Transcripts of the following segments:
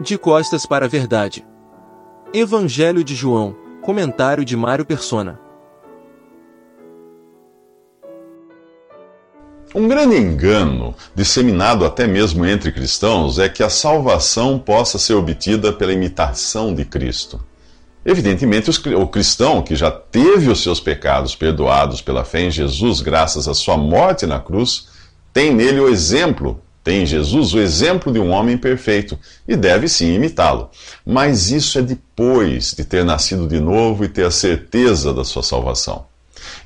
De costas para a verdade. Evangelho de João, comentário de Mário Persona. Um grande engano, disseminado até mesmo entre cristãos, é que a salvação possa ser obtida pela imitação de Cristo. Evidentemente, o cristão que já teve os seus pecados perdoados pela fé em Jesus, graças à sua morte na cruz, tem nele o exemplo tem em Jesus o exemplo de um homem perfeito e deve sim imitá-lo. Mas isso é depois de ter nascido de novo e ter a certeza da sua salvação.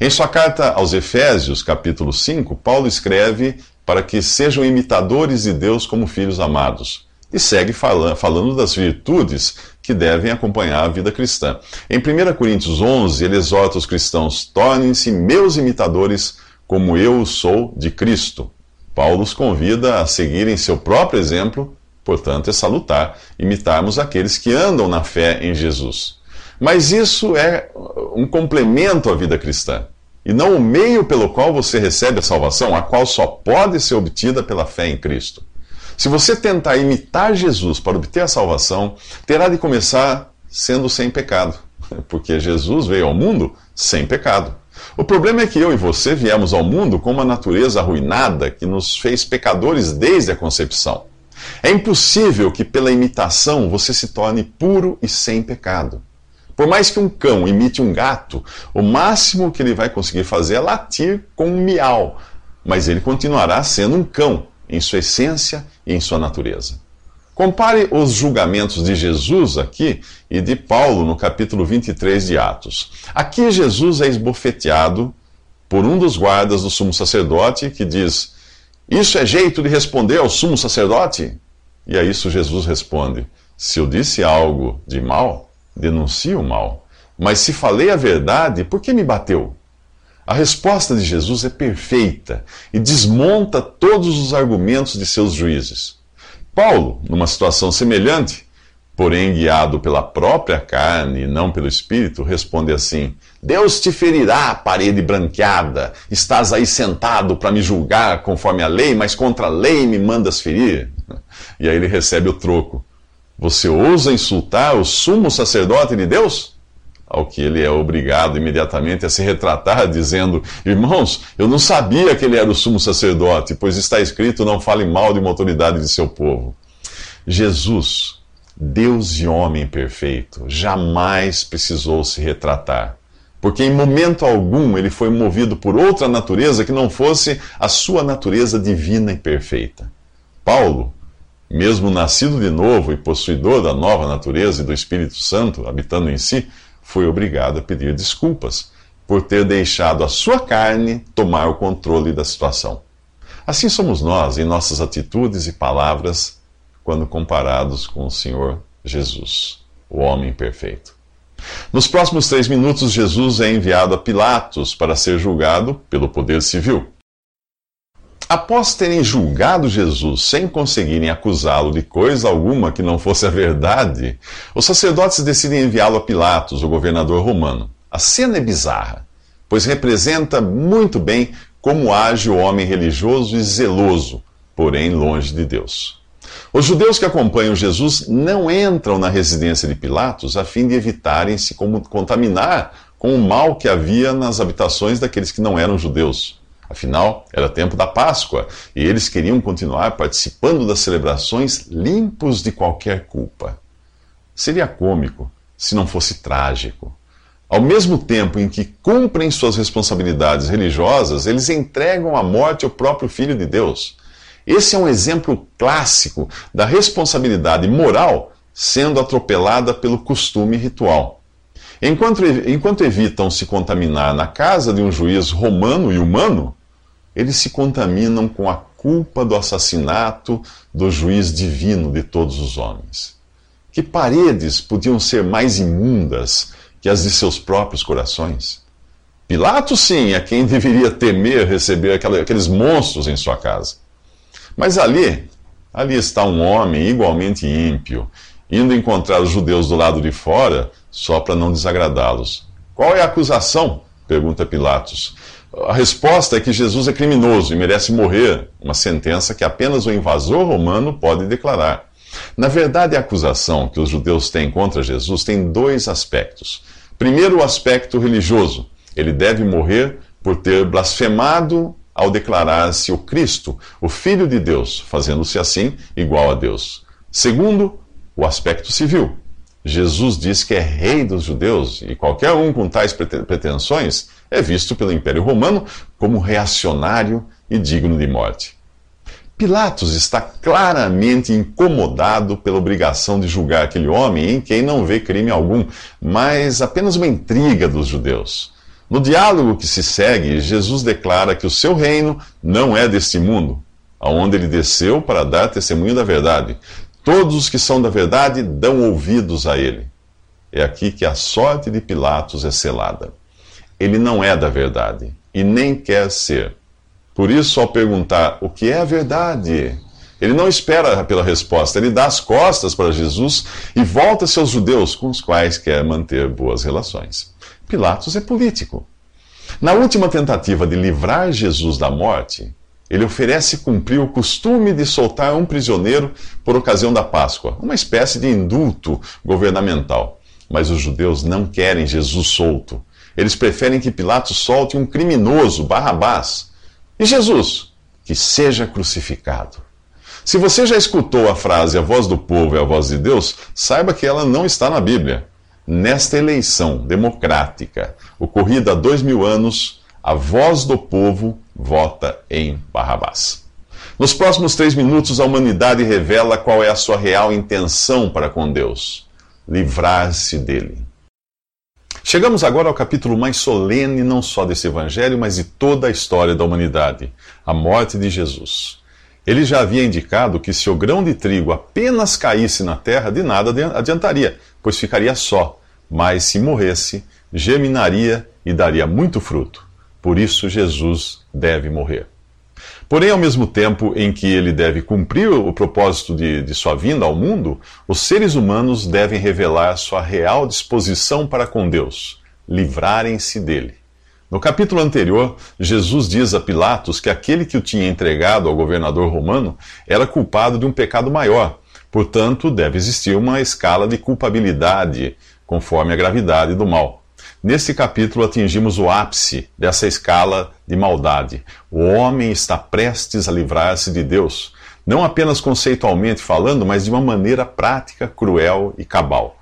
Em sua carta aos Efésios, capítulo 5, Paulo escreve para que sejam imitadores de Deus como filhos amados. E segue falando das virtudes que devem acompanhar a vida cristã. Em 1 Coríntios 11, ele exorta os cristãos: tornem-se meus imitadores, como eu sou de Cristo. Paulo os convida a seguirem seu próprio exemplo, portanto, é salutar imitarmos aqueles que andam na fé em Jesus. Mas isso é um complemento à vida cristã, e não o meio pelo qual você recebe a salvação, a qual só pode ser obtida pela fé em Cristo. Se você tentar imitar Jesus para obter a salvação, terá de começar sendo sem pecado, porque Jesus veio ao mundo sem pecado. O problema é que eu e você viemos ao mundo com uma natureza arruinada que nos fez pecadores desde a concepção. É impossível que pela imitação você se torne puro e sem pecado. Por mais que um cão imite um gato, o máximo que ele vai conseguir fazer é latir com um miau, mas ele continuará sendo um cão em sua essência e em sua natureza. Compare os julgamentos de Jesus aqui e de Paulo no capítulo 23 de Atos. Aqui Jesus é esbofeteado por um dos guardas do sumo sacerdote que diz: Isso é jeito de responder ao sumo sacerdote? E a isso Jesus responde: Se eu disse algo de mal, denuncie o mal. Mas se falei a verdade, por que me bateu? A resposta de Jesus é perfeita e desmonta todos os argumentos de seus juízes. Paulo, numa situação semelhante, porém guiado pela própria carne e não pelo espírito, responde assim: Deus te ferirá, parede branqueada. Estás aí sentado para me julgar conforme a lei, mas contra a lei me mandas ferir. E aí ele recebe o troco. Você ousa insultar o sumo sacerdote de Deus? Ao que ele é obrigado imediatamente a se retratar, dizendo: Irmãos, eu não sabia que ele era o sumo sacerdote, pois está escrito: não fale mal de uma autoridade de seu povo. Jesus, Deus e homem perfeito, jamais precisou se retratar, porque em momento algum ele foi movido por outra natureza que não fosse a sua natureza divina e perfeita. Paulo, mesmo nascido de novo e possuidor da nova natureza e do Espírito Santo habitando em si, foi obrigado a pedir desculpas por ter deixado a sua carne tomar o controle da situação. Assim somos nós em nossas atitudes e palavras quando comparados com o Senhor Jesus, o homem perfeito. Nos próximos três minutos, Jesus é enviado a Pilatos para ser julgado pelo poder civil. Após terem julgado Jesus sem conseguirem acusá-lo de coisa alguma que não fosse a verdade, os sacerdotes decidem enviá-lo a Pilatos, o governador romano. A cena é bizarra, pois representa muito bem como age o homem religioso e zeloso, porém longe de Deus. Os judeus que acompanham Jesus não entram na residência de Pilatos a fim de evitarem se contaminar com o mal que havia nas habitações daqueles que não eram judeus. Afinal, era tempo da Páscoa e eles queriam continuar participando das celebrações limpos de qualquer culpa. Seria cômico se não fosse trágico. Ao mesmo tempo em que cumprem suas responsabilidades religiosas, eles entregam à morte o próprio Filho de Deus. Esse é um exemplo clássico da responsabilidade moral sendo atropelada pelo costume ritual. Enquanto, enquanto evitam se contaminar na casa de um juiz romano e humano, eles se contaminam com a culpa do assassinato do juiz divino de todos os homens. Que paredes podiam ser mais imundas que as de seus próprios corações? Pilatos, sim, é quem deveria temer receber aqueles monstros em sua casa. Mas ali, ali está um homem igualmente ímpio, indo encontrar os judeus do lado de fora só para não desagradá-los. Qual é a acusação? pergunta Pilatos. A resposta é que Jesus é criminoso e merece morrer, uma sentença que apenas o invasor romano pode declarar. Na verdade, a acusação que os judeus têm contra Jesus tem dois aspectos. Primeiro, o aspecto religioso. Ele deve morrer por ter blasfemado ao declarar-se o Cristo, o Filho de Deus, fazendo-se assim igual a Deus. Segundo, o aspecto civil. Jesus diz que é rei dos judeus e qualquer um com tais pretensões é visto pelo Império Romano como reacionário e digno de morte. Pilatos está claramente incomodado pela obrigação de julgar aquele homem em quem não vê crime algum, mas apenas uma intriga dos judeus. No diálogo que se segue, Jesus declara que o seu reino não é deste mundo, aonde ele desceu para dar testemunho da verdade. Todos os que são da verdade dão ouvidos a ele. É aqui que a sorte de Pilatos é selada. Ele não é da verdade e nem quer ser. Por isso, ao perguntar o que é a verdade, ele não espera pela resposta, ele dá as costas para Jesus e volta-se aos judeus com os quais quer manter boas relações. Pilatos é político. Na última tentativa de livrar Jesus da morte, ele oferece cumprir o costume de soltar um prisioneiro por ocasião da Páscoa, uma espécie de indulto governamental. Mas os judeus não querem Jesus solto. Eles preferem que Pilatos solte um criminoso, Barrabás, e Jesus? Que seja crucificado. Se você já escutou a frase a voz do povo é a voz de Deus, saiba que ela não está na Bíblia. Nesta eleição democrática, ocorrida há dois mil anos, a voz do povo vota em Barrabás. Nos próximos três minutos, a humanidade revela qual é a sua real intenção para com Deus: livrar-se dele. Chegamos agora ao capítulo mais solene, não só desse evangelho, mas de toda a história da humanidade: a morte de Jesus. Ele já havia indicado que se o grão de trigo apenas caísse na terra, de nada adiantaria, pois ficaria só, mas se morresse, germinaria e daria muito fruto. Por isso, Jesus deve morrer. Porém, ao mesmo tempo em que ele deve cumprir o propósito de, de, sua vinda ao mundo, os seres humanos devem revelar sua real disposição para com Deus, livrarem-se dele. No capítulo anterior, Jesus diz a Pilatos que aquele que o tinha entregado ao governador romano era culpado de um pecado maior, portanto, deve existir uma escala de culpabilidade conforme a gravidade do mal. Nesse capítulo atingimos o ápice dessa escala de maldade. O homem está prestes a livrar-se de Deus, não apenas conceitualmente falando, mas de uma maneira prática, cruel e cabal.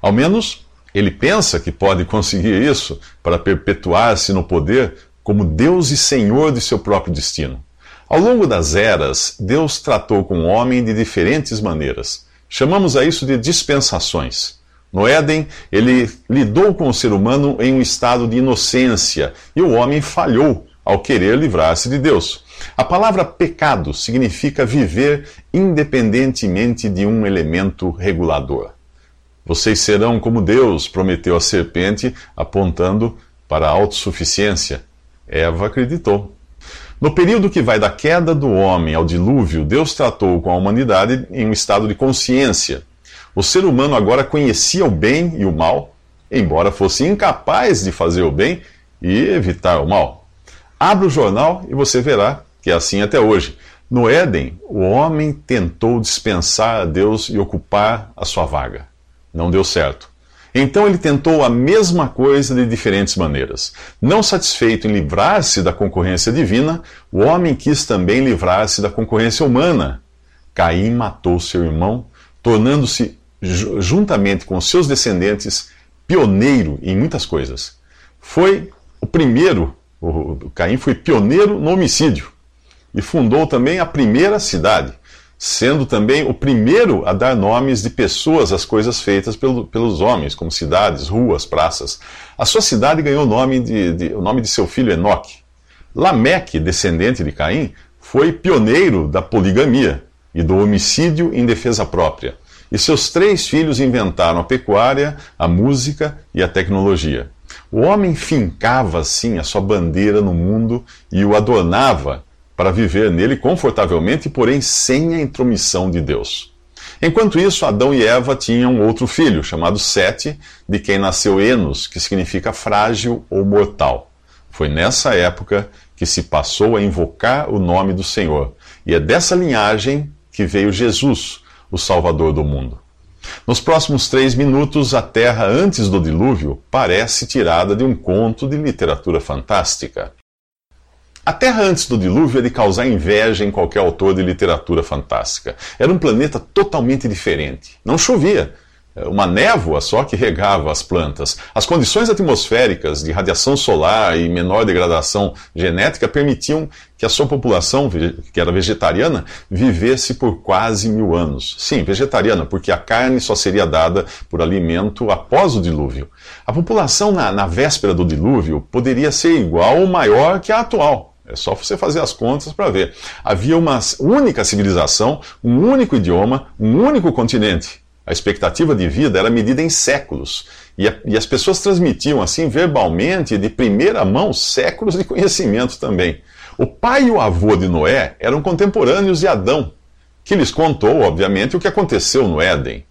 Ao menos ele pensa que pode conseguir isso para perpetuar-se no poder como Deus e Senhor de seu próprio destino. Ao longo das eras, Deus tratou com o homem de diferentes maneiras. Chamamos a isso de dispensações. No Éden, ele lidou com o ser humano em um estado de inocência e o homem falhou ao querer livrar-se de Deus. A palavra pecado significa viver independentemente de um elemento regulador. Vocês serão como Deus, prometeu a serpente, apontando para a autossuficiência. Eva acreditou. No período que vai da queda do homem ao dilúvio, Deus tratou com a humanidade em um estado de consciência o ser humano agora conhecia o bem e o mal, embora fosse incapaz de fazer o bem e evitar o mal. Abra o jornal e você verá que é assim até hoje. No Éden, o homem tentou dispensar a Deus e ocupar a sua vaga. Não deu certo. Então ele tentou a mesma coisa de diferentes maneiras. Não satisfeito em livrar-se da concorrência divina, o homem quis também livrar-se da concorrência humana. Caim matou seu irmão, tornando-se juntamente com seus descendentes, pioneiro em muitas coisas. Foi o primeiro, o Caim foi pioneiro no homicídio e fundou também a primeira cidade, sendo também o primeiro a dar nomes de pessoas às coisas feitas pelo, pelos homens, como cidades, ruas, praças. A sua cidade ganhou o nome de, de, o nome de seu filho Enoque. Lameque, descendente de Caim, foi pioneiro da poligamia e do homicídio em defesa própria e seus três filhos inventaram a pecuária, a música e a tecnologia. O homem fincava, assim, a sua bandeira no mundo e o adornava para viver nele confortavelmente, porém sem a intromissão de Deus. Enquanto isso, Adão e Eva tinham outro filho, chamado Sete, de quem nasceu Enos, que significa frágil ou mortal. Foi nessa época que se passou a invocar o nome do Senhor. E é dessa linhagem que veio Jesus, o Salvador do mundo. Nos próximos três minutos, a Terra antes do dilúvio parece tirada de um conto de literatura fantástica. A Terra antes do dilúvio é de causar inveja em qualquer autor de literatura fantástica. Era um planeta totalmente diferente. Não chovia, uma névoa só que regava as plantas. As condições atmosféricas de radiação solar e menor degradação genética permitiam que a sua população, que era vegetariana, vivesse por quase mil anos. Sim, vegetariana, porque a carne só seria dada por alimento após o dilúvio. A população na, na véspera do dilúvio poderia ser igual ou maior que a atual. É só você fazer as contas para ver. Havia uma única civilização, um único idioma, um único continente. A expectativa de vida era medida em séculos. E, a, e, as pessoas transmitiam, assim, verbalmente, de primeira mão, séculos de conhecimento também. O pai e o avô de Noé eram contemporâneos de Adão, que lhes contou, obviamente, o que aconteceu no Éden.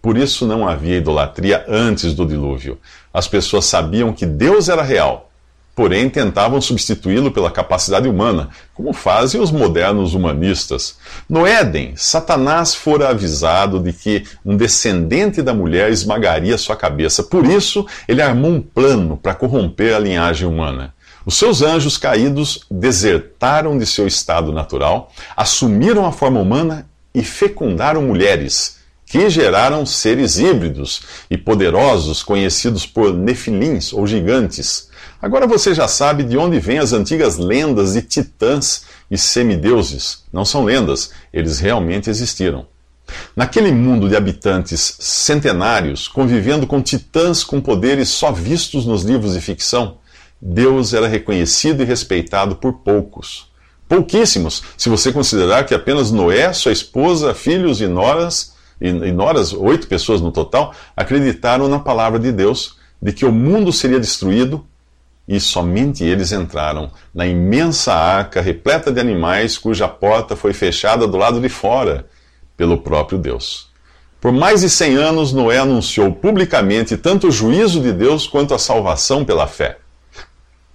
Por isso não havia idolatria antes do dilúvio. As pessoas sabiam que Deus era real porém tentavam substituí-lo pela capacidade humana, como fazem os modernos humanistas. No Éden, Satanás fora avisado de que um descendente da mulher esmagaria sua cabeça. Por isso, ele armou um plano para corromper a linhagem humana. Os seus anjos caídos desertaram de seu estado natural, assumiram a forma humana e fecundaram mulheres, que geraram seres híbridos e poderosos conhecidos por nefilins ou gigantes. Agora você já sabe de onde vêm as antigas lendas de titãs e semideuses. Não são lendas, eles realmente existiram. Naquele mundo de habitantes centenários, convivendo com titãs com poderes só vistos nos livros de ficção, Deus era reconhecido e respeitado por poucos. Pouquíssimos, se você considerar que apenas Noé, sua esposa, filhos e noras, noras, oito pessoas no total, acreditaram na palavra de Deus de que o mundo seria destruído e somente eles entraram na imensa arca repleta de animais cuja porta foi fechada do lado de fora pelo próprio Deus. Por mais de cem anos, Noé anunciou publicamente tanto o juízo de Deus quanto a salvação pela fé.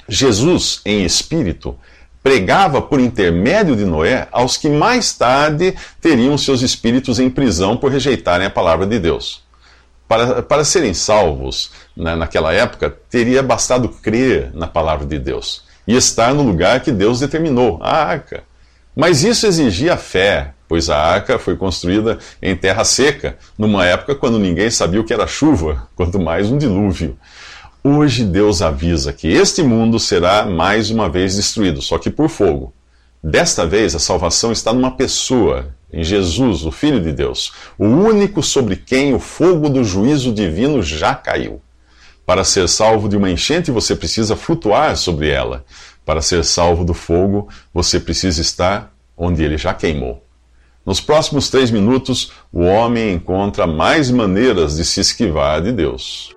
Jesus, em espírito, pregava por intermédio de Noé aos que mais tarde teriam seus espíritos em prisão por rejeitarem a palavra de Deus. Para, para serem salvos né, naquela época, teria bastado crer na palavra de Deus e estar no lugar que Deus determinou, a arca. Mas isso exigia fé, pois a arca foi construída em terra seca, numa época quando ninguém sabia o que era chuva, quanto mais um dilúvio. Hoje Deus avisa que este mundo será mais uma vez destruído, só que por fogo. Desta vez a salvação está numa pessoa, em Jesus, o Filho de Deus, o único sobre quem o fogo do juízo divino já caiu. Para ser salvo de uma enchente, você precisa flutuar sobre ela. Para ser salvo do fogo, você precisa estar onde ele já queimou. Nos próximos três minutos, o homem encontra mais maneiras de se esquivar de Deus.